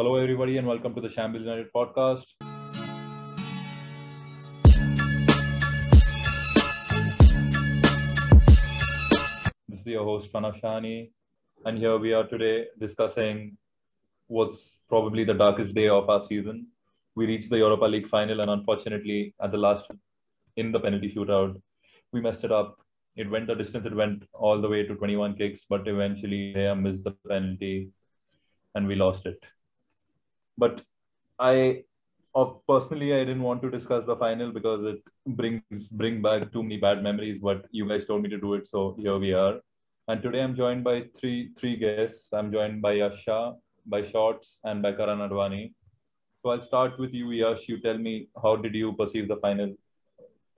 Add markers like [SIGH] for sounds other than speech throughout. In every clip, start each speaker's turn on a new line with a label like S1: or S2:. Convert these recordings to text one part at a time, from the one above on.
S1: Hello, everybody, and welcome to the Shambles United podcast. This is your host, Pranav Shahaney, and here we are today discussing what's probably the darkest day of our season. We reached the Europa League final, and unfortunately, at the last in the penalty shootout, we messed it up. It went the distance, it went all the way to 21 kicks, but eventually, Hea missed the penalty and we lost it. But I personally, I didn't want to discuss the final because it brings bring back too many bad memories. But you guys told me to do it, so here we are. And today I'm joined by three three guests. I'm joined by Yash Shah, by Shorts, and by Karan Advani. So I'll start with you, Yash. You tell me how did you perceive the final?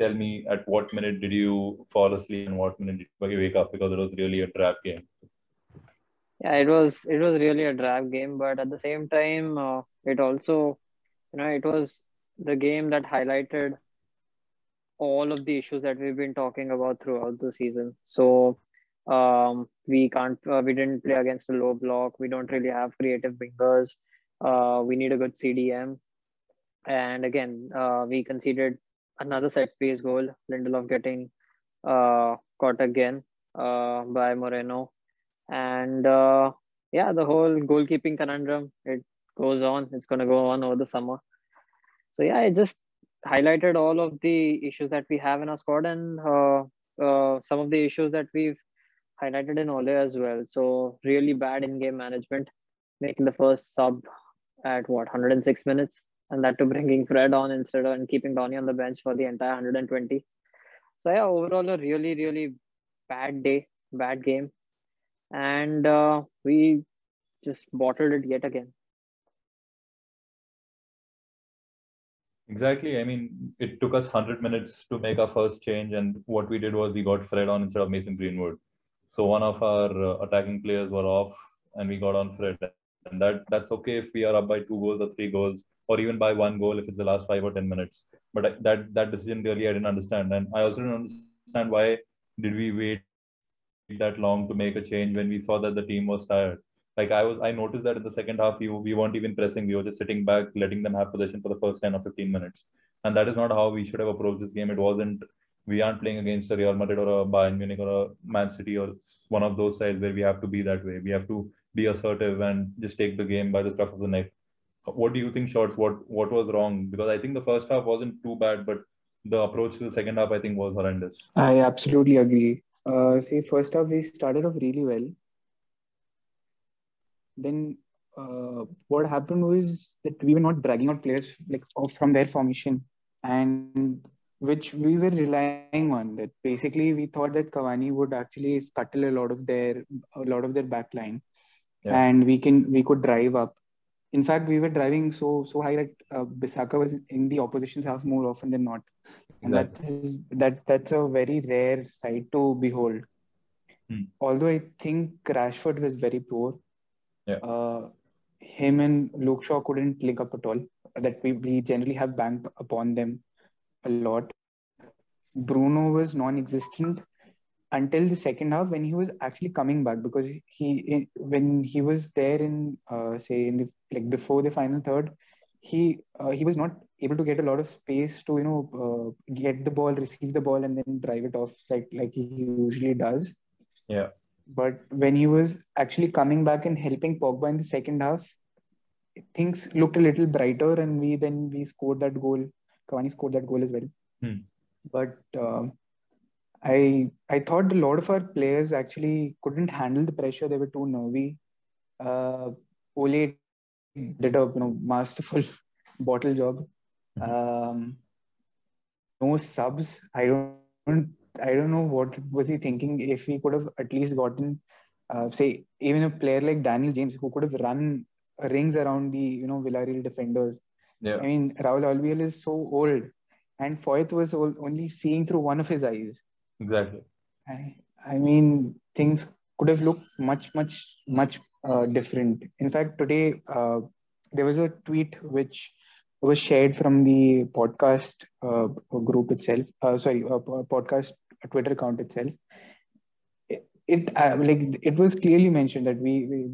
S1: Tell me at what minute did you fall asleep and what minute did you wake up because it was really a trap game.
S2: Yeah, it was it was really a drag game, but at the same time, uh, it also, you know, it was the game that highlighted all of the issues that we've been talking about throughout the season. So um, we can't, uh, we didn't play against a low block. We don't really have creative wingers. Uh, we need a good CDM, and again, uh, we conceded another set piece goal. Lindelof getting uh, caught again uh, by Moreno and uh, yeah the whole goalkeeping conundrum it goes on. It's going to go on over the summer. So yeah it just highlighted all of the issues that we have in our squad and uh, uh, some of the issues that we've highlighted in Ole as well. So really bad in-game management making the first sub at what 106 minutes? And that to bringing Fred on instead of and keeping Donny on the bench for the entire 120 so yeah overall a really really bad day bad game and uh, we just bottled it yet again.
S1: Exactly. I mean, it took us 100 minutes to make our first change, and what we did was we got Fred on instead of Mason Greenwood. So one of our uh, attacking players were off, and we got on Fred. And that that's okay if we are up by two goals or three goals, or even by one goal if it's the last five or ten minutes. But that that decision really I didn't understand, and I also didn't understand why did we wait that long to make a change when we saw that the team was tired. Like I was, I noticed that in the second half, we, we weren't even pressing. We were just sitting back, letting them have possession for the first 10 or 15 minutes. And that is not how we should have approached this game. It wasn't, we aren't playing against a Real Madrid or a Bayern Munich or a Man City or one of those sides where we have to be that way. We have to be assertive and just take the game by the scruff of the neck. What do you think, Shorts? What what was wrong? Because I think the first half wasn't too bad, but the approach to the second half, I think, was horrendous.
S3: I absolutely agree. Uh, see, first off, we started off really well. Then uh, what happened was that we were not dragging out players like from their formation, and which we were relying on. That basically we thought that Cavani would actually scuttle a lot of their a lot of their backline, yeah. and we can we could drive up. In fact, we were driving so so high that uh, Bissaka was in the opposition's half more often than not and that is that that's a very rare sight to behold. Hmm. Although I think Rashford was very poor.
S1: Yeah. Uh,
S3: him and Luke Shaw couldn't link up at all. That we, we generally have banked upon them a lot. Bruno was non-existent until the second half when he was actually coming back because he when he was there in uh, say in the like before the final third he uh, he was not able to get a lot of space to you know uh, get the ball, receive the ball, and then drive it off like like he usually does.
S1: Yeah.
S3: But when he was actually coming back and helping Pogba in the second half, things looked a little brighter, and we then we scored that goal. Cavani scored that goal as well.
S1: Hmm.
S3: But uh, I I thought a lot of our players actually couldn't handle the pressure. They were too nervy. Uh, Ole did a you know masterful [LAUGHS] bottle job. Um, no subs. I don't. I don't know what was he thinking. If he could have at least gotten, uh, say, even a player like Daniel James, who could have run rings around the you know Villarreal defenders.
S1: Yeah. I
S3: mean, Raul Albiol is so old, and Foyth was only seeing through one of his eyes.
S1: Exactly.
S3: I, I mean, things could have looked much, much, much uh, different. In fact, today uh, there was a tweet which was shared from the podcast uh, group itself. Uh, sorry, podcast Twitter account itself. It, uh, like it was clearly mentioned that we, we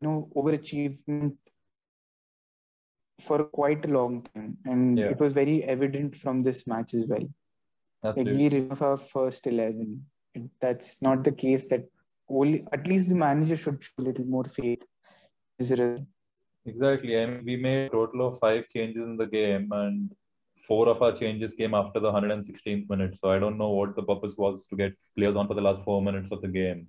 S3: know overachievement for quite a long time, and
S1: Yeah.
S3: it was very evident from this match as well. Like we remove our first eleven. That's not the case. That only at least the manager should show a little more faith.
S1: Exactly. I mean, we made a total of five changes in the game, and four of our changes came after the 116th minute. So I don't know what the purpose was to get players on for the last four minutes of the game.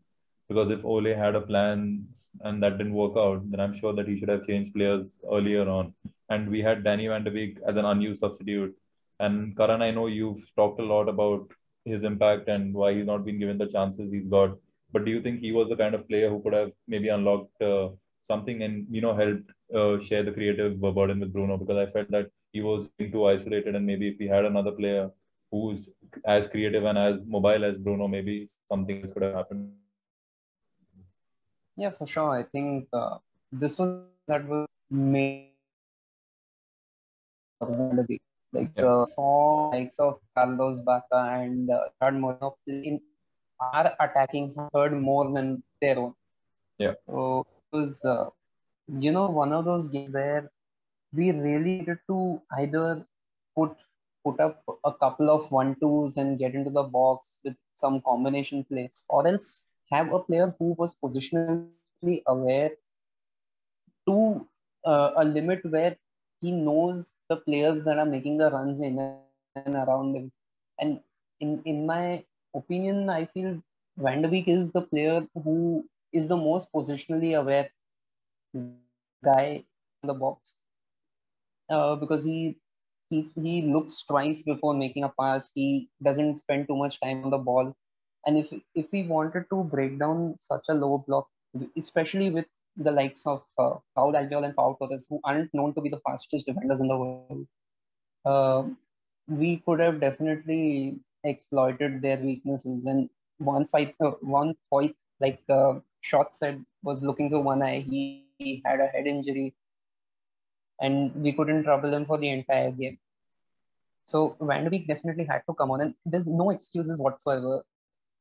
S1: Because if Ole had a plan and that didn't work out, then I'm sure that he should have changed players earlier on. And we had Donny Van de Beek as an unused substitute. And Karan, I know you've talked a lot about his impact and why he's not been given the chances he's got. But do you think he was the kind of player who could have maybe unlocked uh, something and you know helped uh, share the creative burden with Bruno? Because I felt that he was too isolated, and maybe if we had another player who's as creative and as mobile as Bruno, maybe something could have happened.
S4: Yeah, for sure. I think uh, this was that was made like
S1: Yeah.
S4: uh, saw likes of Carlos Bacca and uh, Gerard Moreno in are attacking third more than their own.
S1: Yeah.
S4: So it was uh, you know one of those games where we really needed to either put put up a couple of one twos and get into the box with some combination play, or else have a player who was positionally aware to uh, a limit where he knows the players that are making the runs in and around him. And in in my opinion, I feel Van de Beek is the player who is the most positionally aware guy in the box uh, because he he he looks twice before making a pass. He doesn't spend too much time on the ball. And if if we wanted to break down such a low block, especially with the likes of uh, Raul Albiol and Pau Torres, who aren't known to be the fastest defenders in the world, uh, we could have definitely exploited their weaknesses. And Juan Foyth, uh, Juan Foyth, like uh, Shot said, was looking to one eye. He, he had a head injury, and we couldn't trouble him for the entire game. So Van Beek definitely had to come on, and there's no excuses whatsoever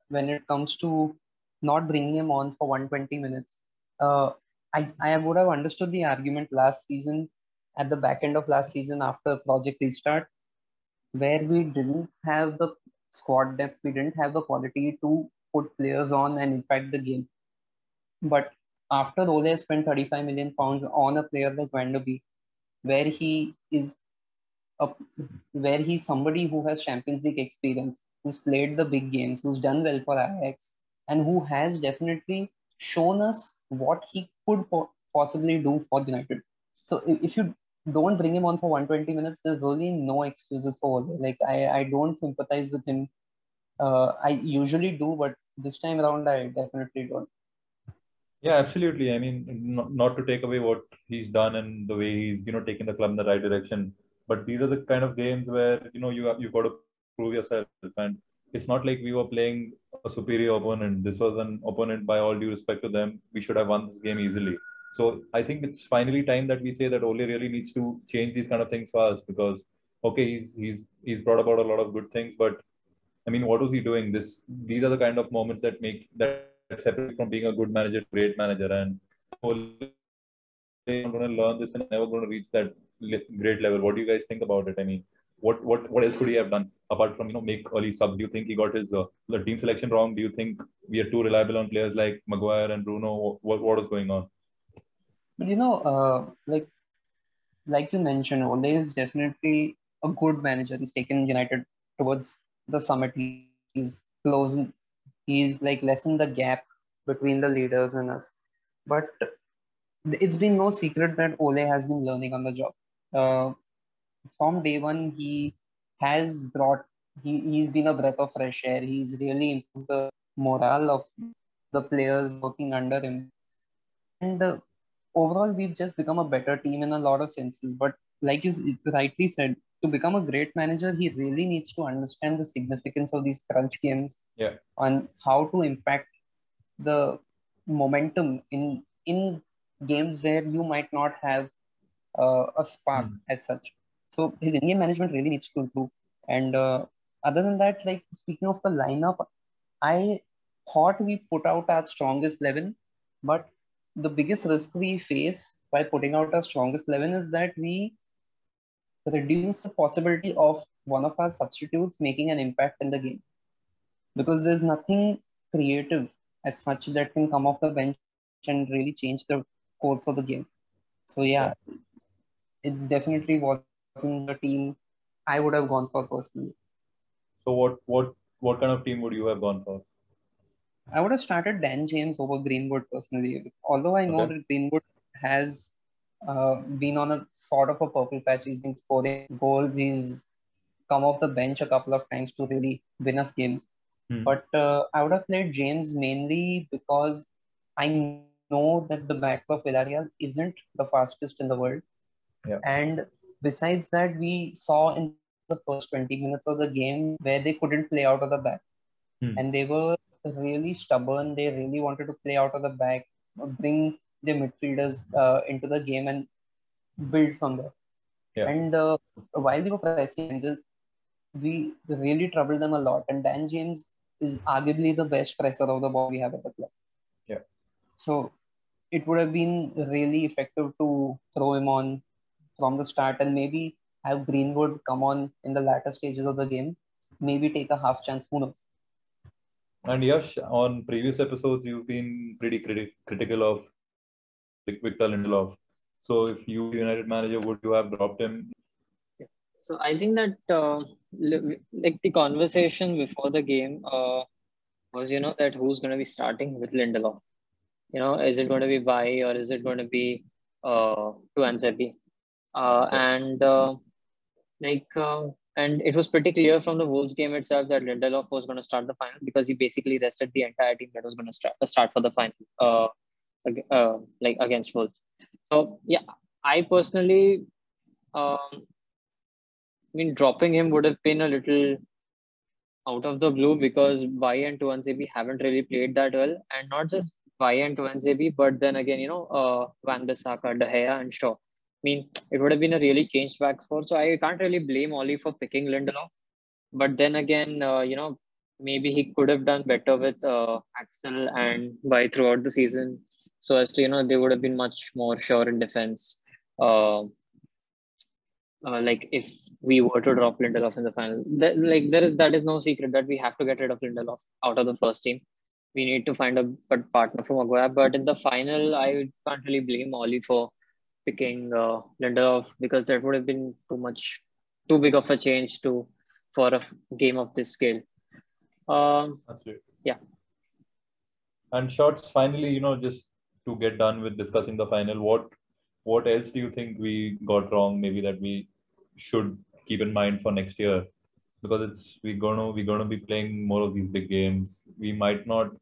S4: when it comes to not bringing him on for 120 minutes. Uh, I, I would have understood the argument last season at the back end of last season after Project Restart, where we didn't have the squad depth, we didn't have the quality to put players on and impact the game. But after Ole spent 35 million pounds on a player like Van de Beek, where he is a, where he's somebody who has Champions League experience, who's played the big games, who's done well for Ajax, and who has definitely shown us what he could po- possibly do for United. So if, if you don't bring him on for 120 minutes, there's really no excuses for Ole. Like I, I don't sympathize with him. Uh, I usually do, but this time around, I definitely don't.
S1: Yeah, absolutely. I mean, not, not to take away what he's done and the way he's, you know, taking the club in the right direction. But these are the kind of games where, you know, you have, you've got to prove yourself. And it's not like we were playing a superior opponent. This was an opponent, by all due respect to them. We should have won this game easily. So I think it's finally time that we say that Ole really needs to change these kind of things fast because, okay, he's he's he's brought about a lot of good things, but I mean, what was he doing? This these are the kind of moments that make that separate from being a good manager great manager. And Ole is going to learn this and never going to reach that great level. What do you guys think about it? I mean, what what what else could he have done apart from you know make early subs? Do you think he got his uh, the team selection wrong? Do you think we are too reliable on players like Maguire and Bruno? What what is going on?
S4: But you know, uh, like like you mentioned, Ole is definitely a good manager. He's taken United towards the summit. He's closing. He's like lessened the gap between the leaders and us. But it's been no secret that Ole has been learning on the job. Uh, from day one, he has brought. He he's been a breath of fresh air. He's really improved the morale of the players working under him, and uh, overall, we've just become a better team in a lot of senses. But like you rightly said, to become a great manager, he really needs to understand the significance of these crunch games.
S1: Yeah.
S4: On how to impact the momentum in in games where you might not have uh, a spark
S1: Mm.
S4: as such. So his in-game management really needs to improve. And uh, other than that, like speaking of the lineup, I thought we put out our strongest eleven, but the biggest risk we face by putting out our strongest 11 is that we reduce the possibility of one of our substitutes making an impact in the game because there's nothing creative as such that can come off the bench and really change the course of the game. So yeah, it definitely wasn't the team I would have gone for personally.
S1: So what what what kind of team would you have gone for?
S4: I would have started Dan James over Greenwood personally. Although I know
S1: Okay.
S4: that Greenwood has uh, been on a sort of a purple patch. He's been scoring goals. He's come off the bench a couple of times to really win us games.
S1: Hmm.
S4: But uh, I would have played James mainly because I know that the back of Villarreal isn't the fastest in the world.
S1: Yeah.
S4: And besides that, we saw in the first 20 minutes of the game where they couldn't play out of the back.
S1: Hmm.
S4: And they were really stubborn. They really wanted to play out of the back, bring their midfielders uh, into the game and build from there.
S1: Yeah.
S4: And uh, while they were pressing, we really troubled them a lot. And Dan James is arguably the best presser of the ball we have at the club.
S1: Yeah.
S4: So it would have been really effective to throw him on from the start and maybe have Greenwood come on in the latter stages of the game. Maybe take a half chance. Who knows?
S1: And Yash, on previous episodes, you've been pretty criti- critical of Victor Lindelof. So if you United manager, would you have dropped him?
S2: So I think that uh, like the conversation before the game uh, was, you know, that who's going to be starting with Lindelof. You know, is it going to be Bailly or is it going to be uh, Tuanzebe? Uh, and uh, like, uh, and it was pretty clear from the Wolves game itself that Lindelof was going to start the final because he basically rested the entire team that was going to start start for the final, uh, uh, like against Wolves. So yeah, I personally. Um, I mean, dropping him would have been a little out of the blue because Bailly and Tuanzebe haven't really played that well. And not just Bailly and Tuanzebe, but then again, you know, uh, Wan-Bissaka, De Gea, and Shaw. I mean, it would have been a really changed back four. So I can't really blame Ole for picking Lindelof. But then again, uh, you know, maybe he could have done better with uh, Axel and Bailly throughout the season. So as to, you know, they would have been much more sure in defense. Uh, uh, like if we were to drop Lindelof in the final. That, like there is that is no secret that we have to get rid of Lindelof out of the first team. We need to find a partner for Maguire. But in the final, I can't really blame Ole for picking uh, Lindelof because that would have been too much, too big of a change to for a game of this scale. Um,
S1: That's it.
S2: Yeah.
S1: And shots, finally, you know, just to get done with discussing the final, what what else do you think we got wrong? Maybe that we should keep in mind for next year, because it's we're gonna we're gonna be playing more of these big games. We might not.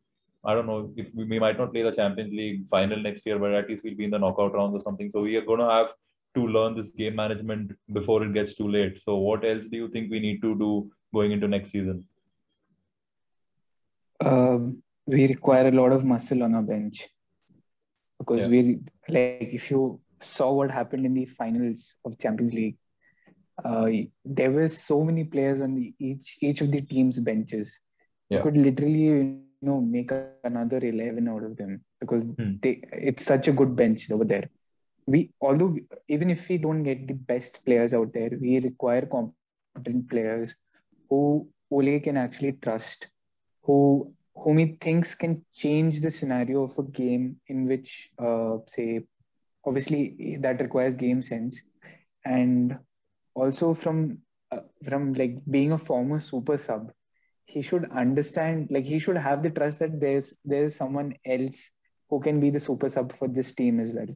S1: I don't know if we, we might not play the Champions League final next year, but at least we'll be in the knockout rounds or something. So we are gonna have to learn this game management before it gets too late. So what else do you think we need to do going into next season?
S3: Um, we require a lot of muscle on our bench because
S1: Yeah.
S3: we like if you saw what happened in the finals of Champions League, uh, there were so many players on the each each of the team's benches. You
S1: Yeah.
S3: could literally you know make another eleven out of them because
S1: Hmm.
S3: they it's such a good bench over there. We although we- even if we don't get the best players out there, we require competent players who Ole can actually trust who whom he thinks can change the scenario of a game in which uh, say obviously that requires game sense and also from uh, from like being a former super sub he should understand like he should have the trust that there's there's someone else who can be the super sub for this team as well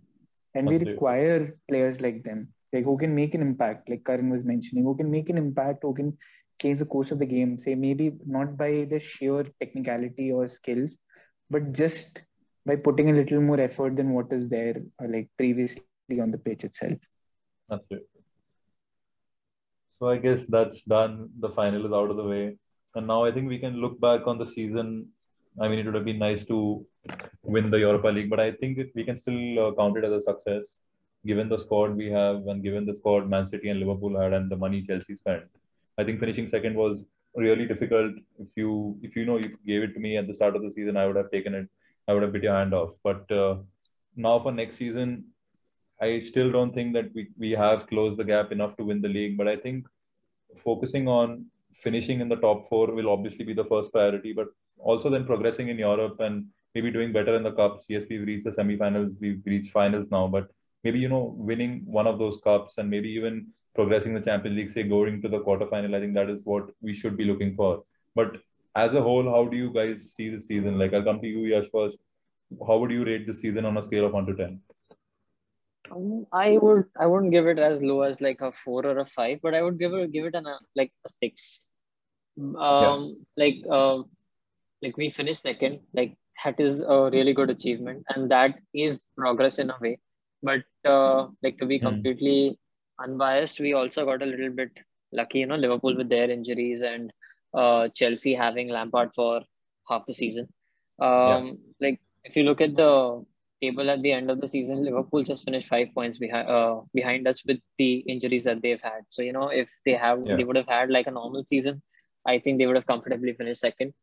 S3: and we require players like them like who can make an impact like karan was mentioning who can make an impact who can change the course of the game say maybe not by the sheer technicality or skills but just by putting a little more effort than what is there uh, like previously on the pitch itself
S1: That's it. So I guess that's done. The final is out of the way. And now I think we can look back on the season. I mean, it would have been nice to win the Europa League, but I think we can still uh, count it as a success given the squad we have and given the squad Man City and Liverpool had and the money Chelsea spent. I think finishing second was really difficult. If you if you know you gave it to me at the start of the season, I would have taken it. I would have bit your hand off. But uh, now for next season, I still don't think that we, we have closed the gap enough to win the league. But I think focusing on finishing in the top four will obviously be the first priority, but also then progressing in Europe and maybe doing better in the cups. Yes, we've reached the semi-finals, we've reached finals now, but maybe you know winning one of those cups and maybe even progressing the Champions League, say going to the quarterfinal. I think that is what we should be looking for. But as a whole, how do you guys see the season? Like I'll come to you, Yash, first. How would you rate the season on a scale of one to ten?
S2: Um, I would I wouldn't give it as low as like a four or a five, but I would give it give it an a, like a six. Um, yeah. like um, like we finished second. Like that is a really good achievement, and that is progress in a way. But uh, like to be hmm. completely mm. unbiased, we also got a little bit lucky. You know, Liverpool with their injuries and uh, Chelsea having Lampard for half the season. Um, yeah. Like if you look at the table at the end of the season, Liverpool just finished five points behind uh, behind us with the injuries that they've had. So you know, if they have, yeah. they would have had like a normal season. I think they would have comfortably finished second.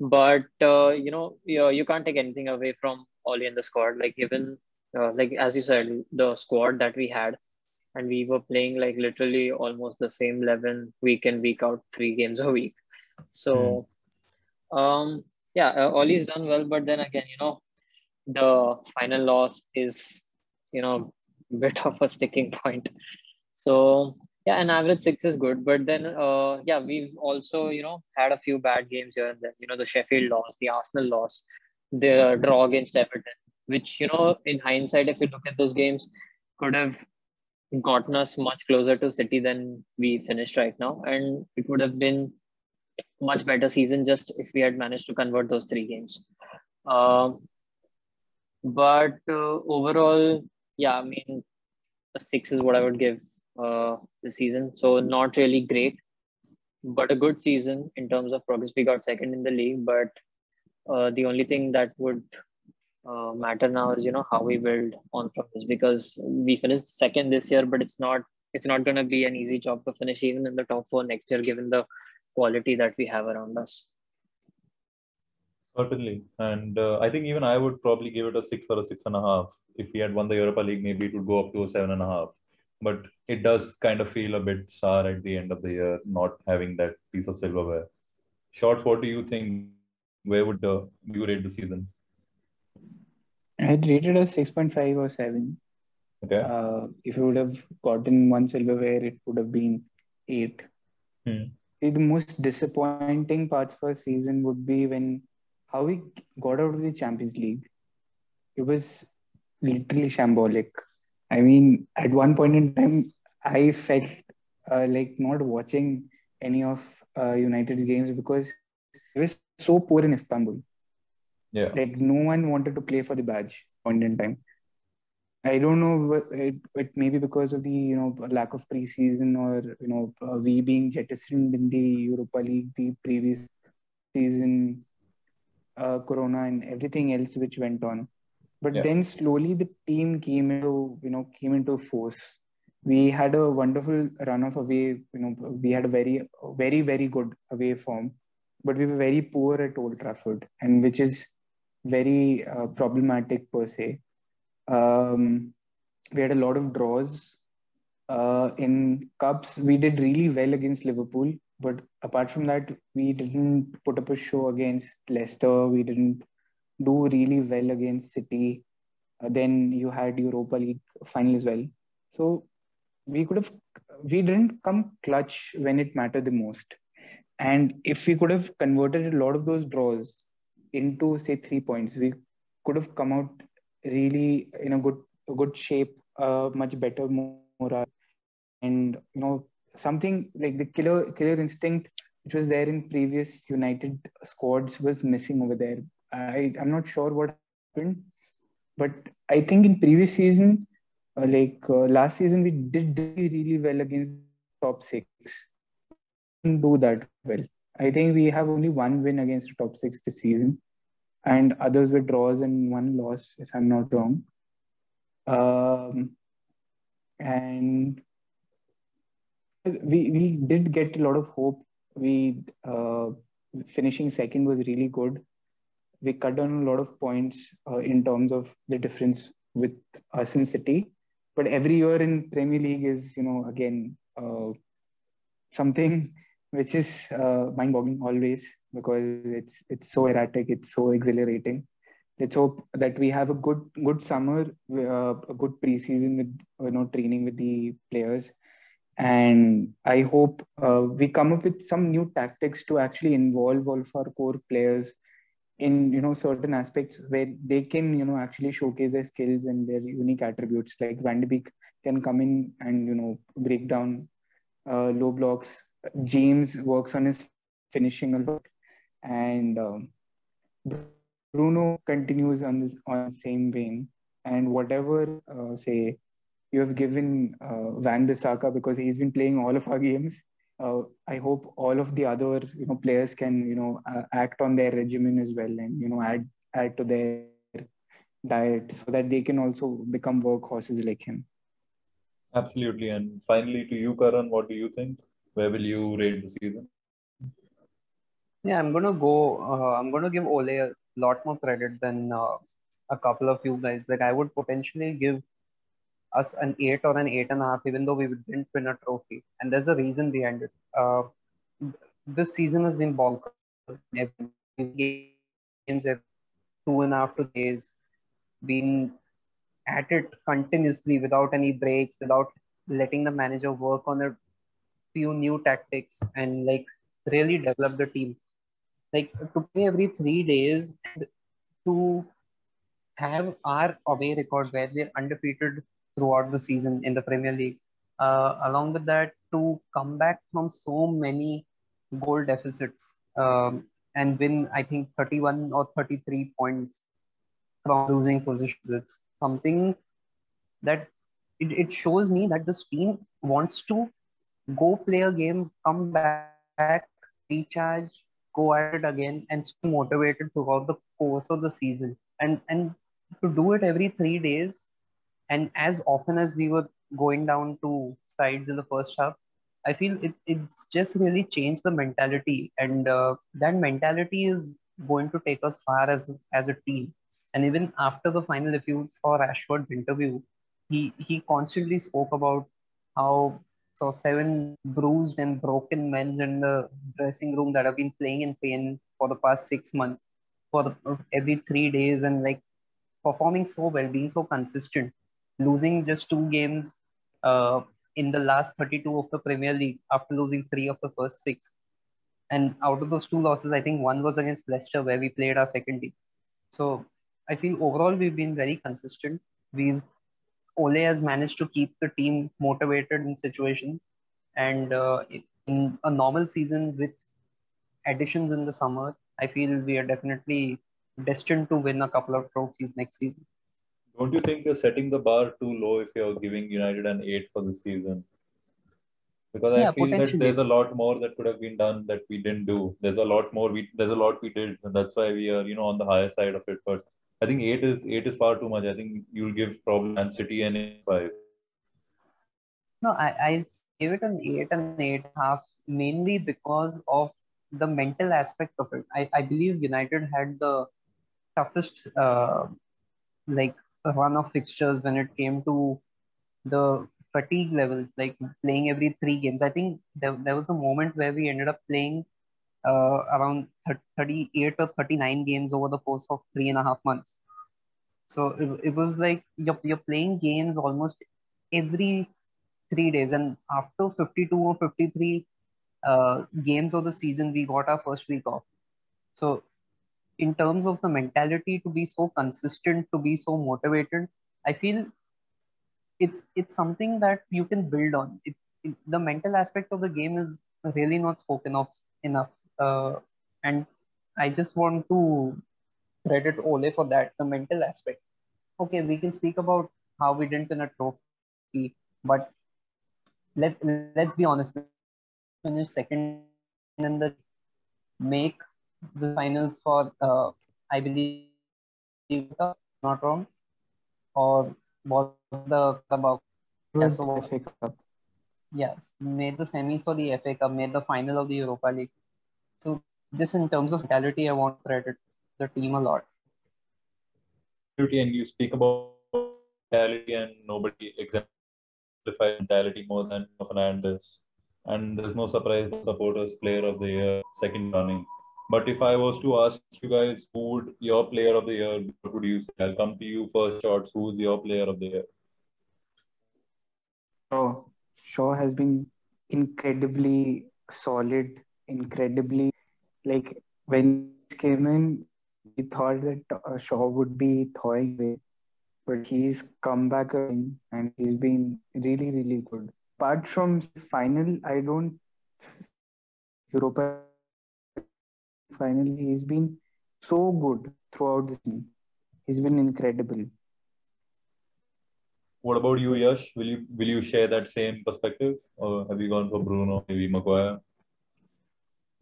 S2: But uh, you know, you, you can't take anything away from Ole and the squad. Like even uh, like as you said, the squad that we had, and we were playing like literally almost the same eleven week in week out, three games a week. So, mm. um, yeah, uh, Ole's done well, but then again, you know, the final loss is, you know, a [LAUGHS] bit of a sticking point. So yeah, an average six is good, but then uh, yeah, we've also you know had a few bad games here and there. You know, the Sheffield loss, the Arsenal loss, the draw against Everton, which you know, in hindsight, if you look at those games, could have gotten us much closer to City than we finished right now, and it would have been much better season just if we had managed to convert those three games. Um, but uh, overall, yeah, I mean, a six is what I would give uh, the season. So not really great, but a good season in terms of progress. We got second in the league, but uh, the only thing that would uh, matter now is you know how we build on from this because we finished second this year, but it's not it's not going to be an easy job to finish even in the top four next year given the quality that we have around us.
S1: Certainly. And uh, I think even I would probably give it a six or a six and a half. If we had won the Europa League, maybe it would go up to a seven and a half. But it does kind of feel a bit sour at the end of the year, not having that piece of silverware. Shorts, what do you think? Where would the, you rate the season?
S3: I'd rate it as 6.5 or 7.
S1: Okay.
S3: Uh, if you would have gotten one silverware, it would have been 8.
S1: Hmm.
S3: The most disappointing parts for a season would be when how we got out of the Champions League, it was literally shambolic. I mean, at one point in time, I felt uh, like not watching any of uh, United's games because it was so poor in Istanbul.
S1: Yeah.
S3: Like no one wanted to play for the badge point in time. I don't know. It, it may be because of the you know lack of preseason or you know uh, we being jettisoned in the Europa League the previous season uh, corona and everything else which went on. But yeah. then slowly the team came into you know came into force. We had a wonderful run of away you know we had a very very very good away form but we were very poor at old trafford and which is very uh, problematic per se. Um, we had a lot of draws uh, in cups. We did really well against liverpool but apart from that, we didn't put up a show against Leicester. We didn't do really well against City. Uh, then you had Europa League final as well. So we could have, we didn't come clutch when it mattered the most. And if we could have converted a lot of those draws into say three points, we could have come out really in a good, a good shape, uh, much better morale, and you know something like the killer killer instinct which was there in previous United squads was missing over there. I I'm not sure what happened, but I think in previous season, uh, like uh, last season, we did really well against top six. Didn't do that well. I think we have only one win against the top six this season, and others were draws and one loss, if I'm not wrong. Um, and we we did get a lot of hope. We uh, finishing second was really good. We cut down a lot of points uh, in terms of the difference with us in City. But every year in Premier League is, you know, again uh, something [LAUGHS] which is uh, mind-boggling always because it's it's so erratic, it's so exhilarating. Let's hope that we have a good good summer, uh, a good preseason with you know training with the players, and I hope uh, we come up with some new tactics to actually involve all of our core players in you know certain aspects where they can you know actually showcase their skills and their unique attributes. Like Van de Beek can come in and you know break down uh, low blocks. James works on his finishing a lot, and um, Bruno continues on this on the same vein. And whatever uh, say you have given uh, Wan-Bissaka because he's been playing all of our games. Uh, I hope all of the other you know players can you know uh, act on their regimen as well and you know add add to their diet so that they can also become workhorses like him.
S1: Absolutely. And finally, to you, Karan, what do you think? Where will you rate the season?
S4: Yeah, I'm gonna go. Uh, I'm gonna give Ole a lot more credit than uh, a couple of you guys. Like I would potentially give us an eight or an eight and a half, even though we didn't win a trophy. And there's a reason behind it. Uh, this season has been bonkers. Games every two and a half days, been at it continuously without any breaks, without letting the manager work on a few new tactics and like really develop the team. Like to play every three days to have our away record where we're undefeated throughout the season in the Premier League. Uh, along with that, to come back from so many goal deficits um, and win, I think, 31 or 33 points from losing positions. It's something that it, it shows me that this team wants to go play a game, come back, recharge, go at it again, and stay motivated throughout the course of the season. And and to do it every three days, and as often as we were going down to sides in the first half, I feel it, it's just really changed the mentality, and uh, that mentality is going to take us far as as a team. And even after the final, if you saw Rashford's interview, he he constantly spoke about how saw seven bruised and broken men in the dressing room that have been playing in pain for the past six months, for every three days, and like performing so well, being so consistent, losing just two games uh, in the last 32 of the Premier League after losing three of the first six. And out of those two losses, I think one was against Leicester, where we played our second team. So I feel overall we've been very consistent. We've Ole has managed to keep the team motivated in situations, and uh, in a normal season with additions in the summer, I feel we are definitely destined to win a couple of trophies next season.
S1: Don't you think you're setting the bar too low if you're giving United an eight for the season? Because
S4: Yeah,
S1: I feel that there's a lot more that could have been done that we didn't do. There's a lot more we there's a lot we did, and that's why we are you know on the higher side of it. But I think eight is eight is far too much. I think you'll give probably Man City an eight five.
S4: No, I, I gave it an eight and eight half mainly because of the mental aspect of it. I, I believe United had the toughest uh, like run of fixtures when it came to the fatigue levels, like playing every three games. I think there, there was a moment where we ended up playing uh, around thir- 38 or 39 games over the course of three and a half months. So it, it was like you're, you're playing games almost every three days. And after 52 or 53 uh, games of the season, we got our first week off. So in terms of the mentality to be so consistent, to be so motivated, I feel it's it's something that you can build on. It, it, the mental aspect of the game is really not spoken of enough, uh, and I just want to credit Ole for that. The mental aspect. Okay, we can speak about how we didn't win a trophy, but let let's be honest. Finish second in the make the finals for uh, I believe not wrong or was the Club
S3: It was
S4: Yeah, so-
S3: FA Cup.
S4: yes made the semis for the FA Cup made the final of the Europa League so just in terms of mentality I want to credit the team a lot
S1: And you speak about mentality, and nobody exemplifies mentality more than Fernandes. And there's no surprise supporters player of the year, second running. But if I was to ask you guys who would your player of the year, say? I'll come to you first shots. Who's your player of the year?
S3: Shaw. Shaw has been incredibly solid, incredibly like when he came in, we thought that uh, Shaw would be thawing away, but he's come back again and he's been really, really good. Apart from final, I don't Europa final, he's been so good throughout the season. He's been incredible.
S1: What about you, Yash? Will you will you share that same perspective, or have you gone for Bruno, maybe Maguire?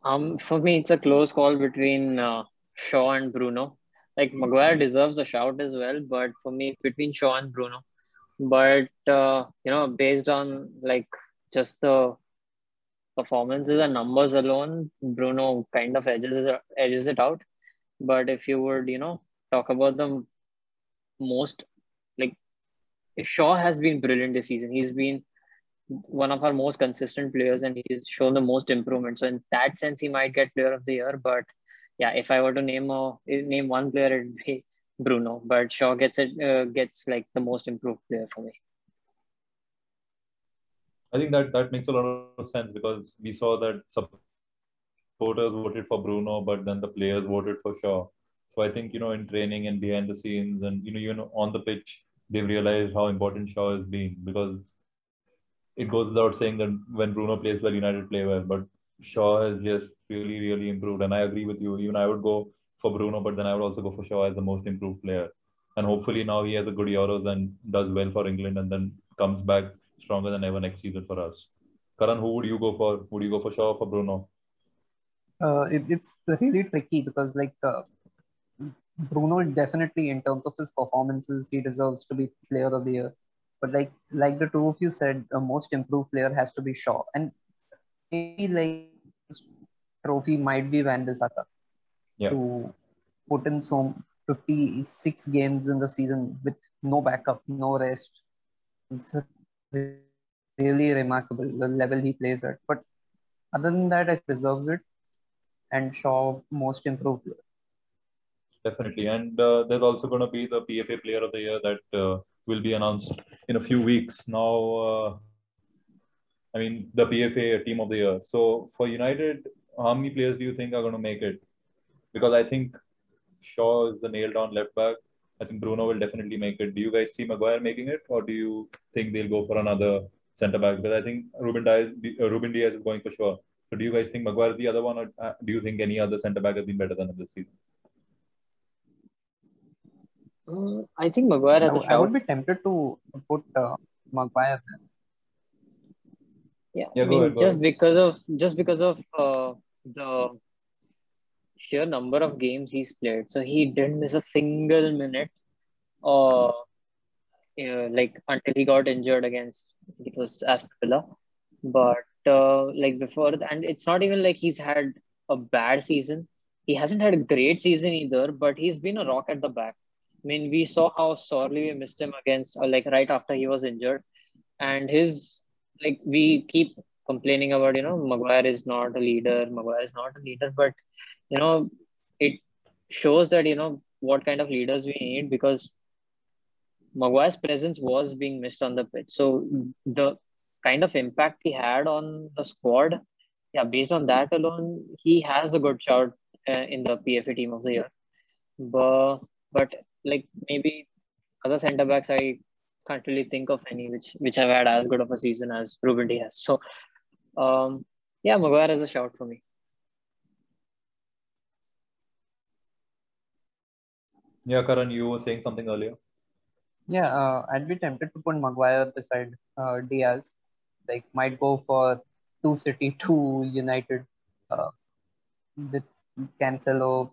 S2: Um, for me, it's a close call between uh, Shaw and Bruno. Like Maguire deserves a shout as well, but for me, between Shaw and Bruno. But uh, you know, based on like just the performances and numbers alone, Bruno kind of edges edges it out. But if you would, you know, talk about the most like Shaw has been brilliant this season. He's been one of our most consistent players and he's shown the most improvement. So in that sense, he might get player of the year. But yeah, if I were to name a name one player, it'd be Bruno. But Shaw gets it uh, gets like the most improved player for me.
S1: I think that that makes a lot of sense because we saw that supporters voted for Bruno, but then the players voted for Shaw. So I think you know in training and behind the scenes and you know you know on the pitch they've realized how important Shaw has been because it goes without saying that when Bruno plays well, United play well. But Shaw has just really, really improved. And I agree with you. Even I would go for Bruno, but then I would also go for Shaw as the most improved player. And hopefully now he has a good Euros and does well for England and then comes back stronger than ever next season for us. Karan, who would you go for? Would you go for Shaw or for Bruno?
S4: Uh, it, it's really tricky because like uh, Bruno definitely in terms of his performances he deserves to be player of the year but like like the two of you said, the most improved player has to be Shaw, and maybe like trophy might be Wan-Bissaka
S1: yeah.
S4: to put in some 56 games in the season with no backup, no rest. It's really remarkable the level he plays at. But other than that, it deserves it. And Shaw, most improved player.
S1: Definitely. And uh, there's also going to be the PFA Player of the Year that uh, will be announced in a few weeks. Now, uh, I mean, the PFA team of the year. So for United, how many players do you think are going to make it? Because I think Shaw is the nailed on left back. I think Bruno will definitely make it. Do you guys see Maguire making it, or do you think they'll go for another centre back? Because I think Ruben Dias, uh, Ruben Dias is going for sure. So do you guys think Maguire is the other one, or uh, do you think any other centre back has been better than him this season?
S2: Mm, I think Maguire has
S4: I, I would be tempted to put uh, Maguire there.
S2: Yeah,
S1: yeah
S2: I mean,
S1: ahead,
S2: just because of just because of uh, the sheer number of games he's played, so he didn't miss a single minute, uh, uh like until he got injured against it was Aston but uh, like before, and it's not even like he's had a bad season. He hasn't had a great season either, but he's been a rock at the back. I mean, we saw how sorely we missed him against, uh, like right after he was injured, and his like we keep complaining about, you know, Maguire is not a leader, Maguire is not a leader, but you know, it shows that you know what kind of leaders we need because Maguire's presence was being missed on the pitch. So the kind of impact he had on the squad, yeah, based on that alone, he has a good shout uh, in the PFA team of the year. But but like maybe other centre backs, I can't really think of any which which have had as good of a season as Ruben Dias. So, um, yeah, Maguire is a shout for me.
S1: Yeah, Karan, you were saying something earlier.
S4: Yeah, uh, I'd be tempted to put Maguire beside uh, Dias. Like, might go for two City, [LAUGHS] two United, uh, with Cancelo,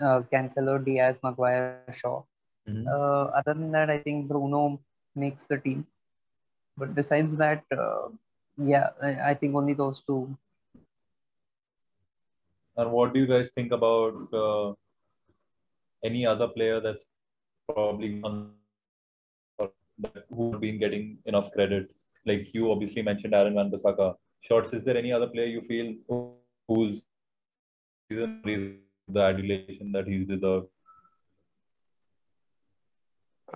S4: uh, Cancelo, Dias, Maguire, Shaw. Mm-hmm. Uh, other than that, I think Bruno makes the team. But besides that, uh, yeah, I, I, think only those two.
S1: And what do you guys think about uh, any other player that's probably on who have been getting enough credit. Like you obviously mentioned Aaron Wan-Bissaka. Shorts, is there any other player you feel who's the adulation that he's deserved?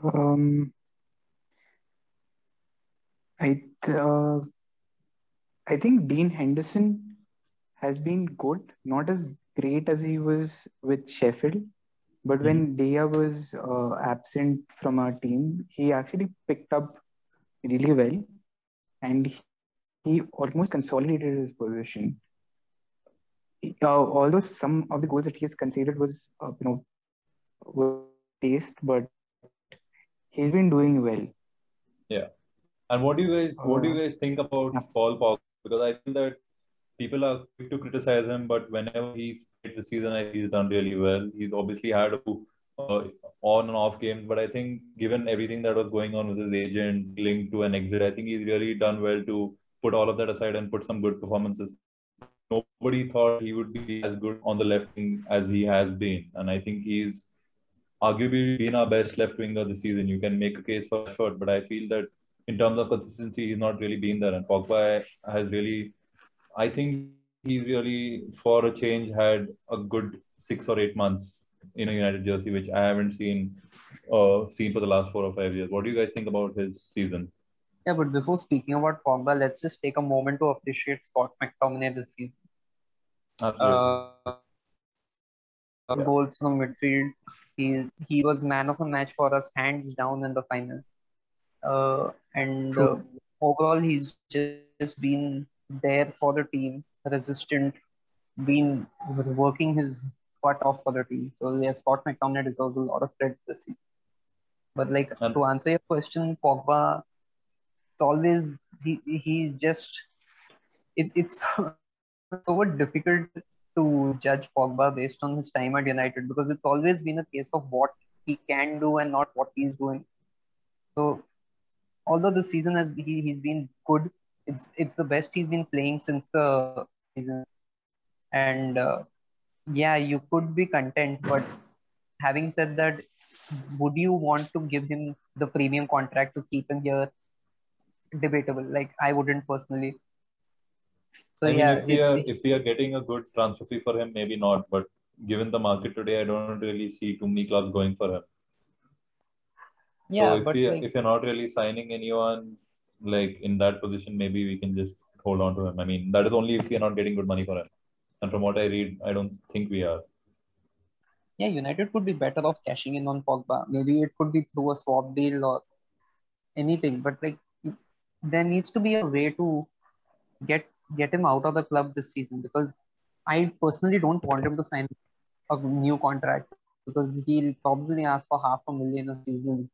S3: Um, I uh, I think Dean Henderson has been good, not as great as he was with Sheffield, but when De Gea was uh, absent from our team, he actually picked up really well, and he almost consolidated his position. Uh, although some of the goals that he has conceded was, uh, you know, were taste, but he's been doing well.
S1: Yeah. And what do you guys what do you guys think about. Paul Pogba? Because I think that people are quick to criticize him, but whenever he's played the season, he's done really well. He's obviously had a uh, on and off games, but I think given everything that was going on with his agent linked to an exit, I think he's really done well to put all of that aside and put some good performances. Nobody thought he would be as good on the left wing as he has been, and I think he's arguably been our best left winger this season. You can make a case for Rashford, but I feel that in terms of consistency, he's not really been there. And Pogba has really, I think he's really, for a change, had a good six or eight months in a United jersey, which I haven't seen uh, seen for the last four or five years. What do you guys think about his season?
S4: Yeah, but before speaking about Pogba, let's just take a moment to appreciate Scott McTominay this season.
S1: Absolutely.
S4: Uh, Goals from midfield. He's he was man of the match for us, hands down in the final. Uh, and uh, overall, he's just been there for the team, resistant, been working his butt off for the team. So yeah, Scott McTominay deserves a lot of credit this season. But like
S1: And-
S4: to answer your question, Pogba, it's always he he's just it, it's [LAUGHS] so difficult to judge Pogba based on his time at United because it's always been a case of what he can do and not what he's doing. So although the season has he, he's been good, it's it's the best he's been playing since the season. And uh, yeah, you could be content, but having said that, would you want to give him the premium contract to keep him here? Debatable. Like I wouldn't personally. So
S1: I mean,
S4: yeah,
S1: if we are if we are getting a good transfer fee for him, maybe not. But given the market today, I don't really see too many clubs going for him.
S4: Yeah,
S1: so if
S4: but
S1: we
S4: like,
S1: if you're not really signing anyone like in that position, maybe we can just hold on to him. I mean, that is only if we are not getting good money for him. And from what I read, I don't think we are.
S4: yeah, United could be better off cashing in on Pogba. Maybe it could be through a swap deal or anything. But like, there needs to be a way to get get him out of the club this season because I personally don't want him to sign a new contract because he'll probably ask for half a million a season.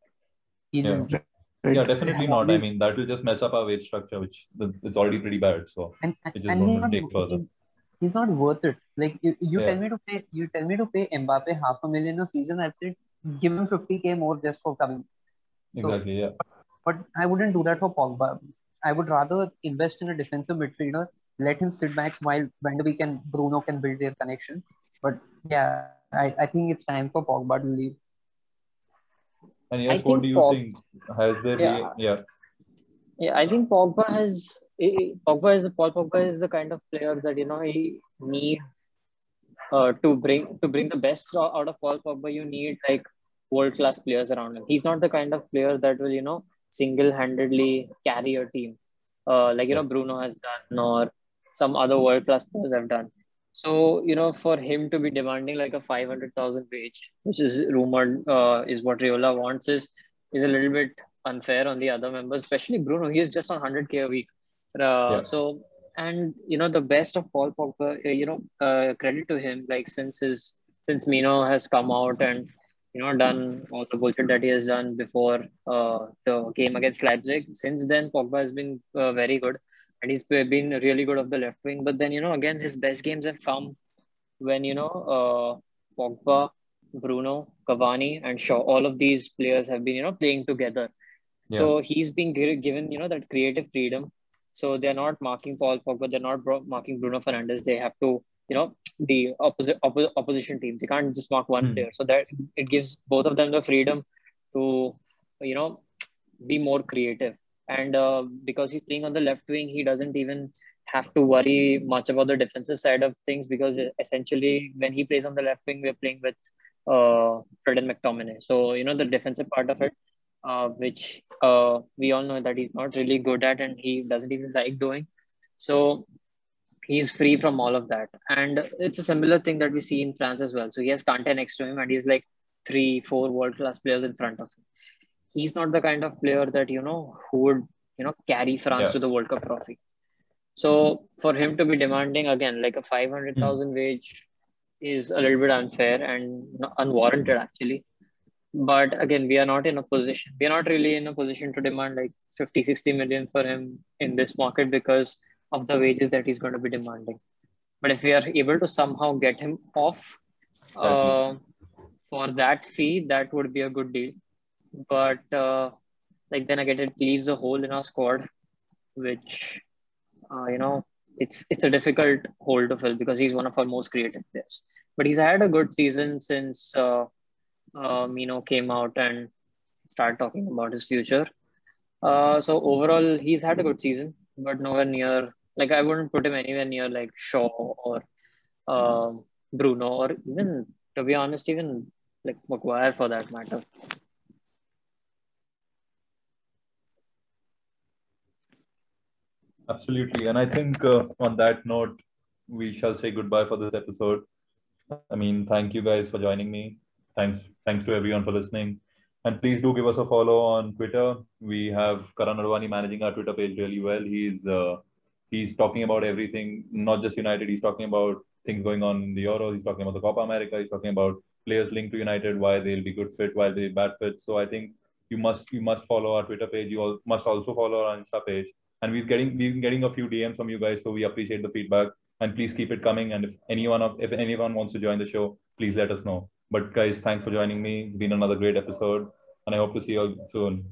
S4: He'll,
S1: Yeah.
S3: Right.
S1: Yeah, definitely not. I mean, that will just mess up our wage structure, which it's already pretty bad. So
S4: and
S1: Which is
S4: and
S1: going
S4: he's
S1: to
S4: not,
S1: take further.
S4: he's, he's not worth it. Like you, you
S1: Yeah.
S4: tell me to pay you tell me to pay Mbappe half a million a season. I'd say give him 50k more just for coming. So-
S1: exactly, yeah.
S4: But I wouldn't do that for Pogba. I would rather invest in a defensive midfielder, let him sit back while Van de Beek and Bruno can build their connection. But yeah, I, I think it's time for Pogba to leave.
S1: And
S2: I
S1: yes, what do you
S2: Pog-
S1: think? Has there
S2: Yeah.
S1: been yeah.
S2: Yeah, I think Pogba has Pogba is the Paul Pogba is the kind of player that you know he needs uh, to bring to bring the best out of Paul Pogba. You need like world class players around him. He's not the kind of player that will you know single handedly carry a team, uh, like you know Bruno has done or some other world class players have done. So you know for him to be demanding like a five hundred thousand wage, which is rumored uh, is what Raiola wants, is is a little bit unfair on the other members, especially Bruno. He is just on 100k a week. Uh,
S1: Yeah.
S2: So, and you know, the best of Paul Pogba, uh, you know, uh, credit to him. Like since his since Mino has come out and you know done all the bullshit that he has done before uh, the game against Leipzig. Since then, Pogba has been uh, very good, and he's been really good of the left wing. But then you know, again, his best games have come when you know uh, Pogba, Bruno, Cavani, and Shaw. All of these players have been you know playing together.
S1: Yeah.
S2: So he's gi- given, you know, that creative freedom. So they're not marking Paul Pogba, they're not marking Bruno Fernandes. They have to, you know, the opposite oppo- opposition team. They can't just mark one
S1: Hmm.
S2: player. So that it gives both of them the freedom to, you know, be more creative. And uh, because he's playing on the left wing, he doesn't even have to worry much about the defensive side of things because essentially when he plays on the left wing, we're playing with uh, Fred and McTominay. So you know the defensive part of it, uh, which uh, we all know that he's not really good at and he doesn't even like doing. So he's free from all of that, and it's a similar thing that we see in France as well. So he has Kante next to him, and he's like three, four world class players in front of him. He's not the kind of player that you know who would you know carry France yeah. to the World Cup trophy. So for him to be demanding again like a five hundred thousand mm. wage is a little bit unfair and unwarranted actually. But again, we are not in a position. We are not really in a position to demand like 50, 60 million for him in this market because of the wages that he's going to be demanding. But if we are able to somehow get him off uh, for that fee, that would be a good deal. But uh, like then again, it leaves a hole in our squad, which uh, you know it's it's a difficult hole to fill because he's one of our most creative players. But he's had a good season since uh, uh, Mino came out and started talking about his future. Uh, so overall, he's had a good season, but nowhere near like I wouldn't put him anywhere near like Shaw or um, Bruno or even to be honest, even like Maguire for that matter.
S1: Absolutely. And I think uh, on that note, we shall say goodbye for this episode. I mean, thank you guys for joining me. Thanks, thanks to everyone for listening. And please do give us a follow on Twitter. We have Karan Advani managing our Twitter page really well. He's uh, he's talking about everything, not just United. He's talking about things going on in the Euro. He's talking about the Copa America. He's talking about players linked to United, why they'll be good fit, why they'll be bad fit. So I think you must you must follow our Twitter page. You all must also follow our Insta page and we're getting we've been getting a few DMs from you guys, so we appreciate the feedback. And please keep it coming. And if anyone if anyone wants to join the show, please let us know. But guys, thanks for joining me. It's been another great episode, and I hope to see you all soon.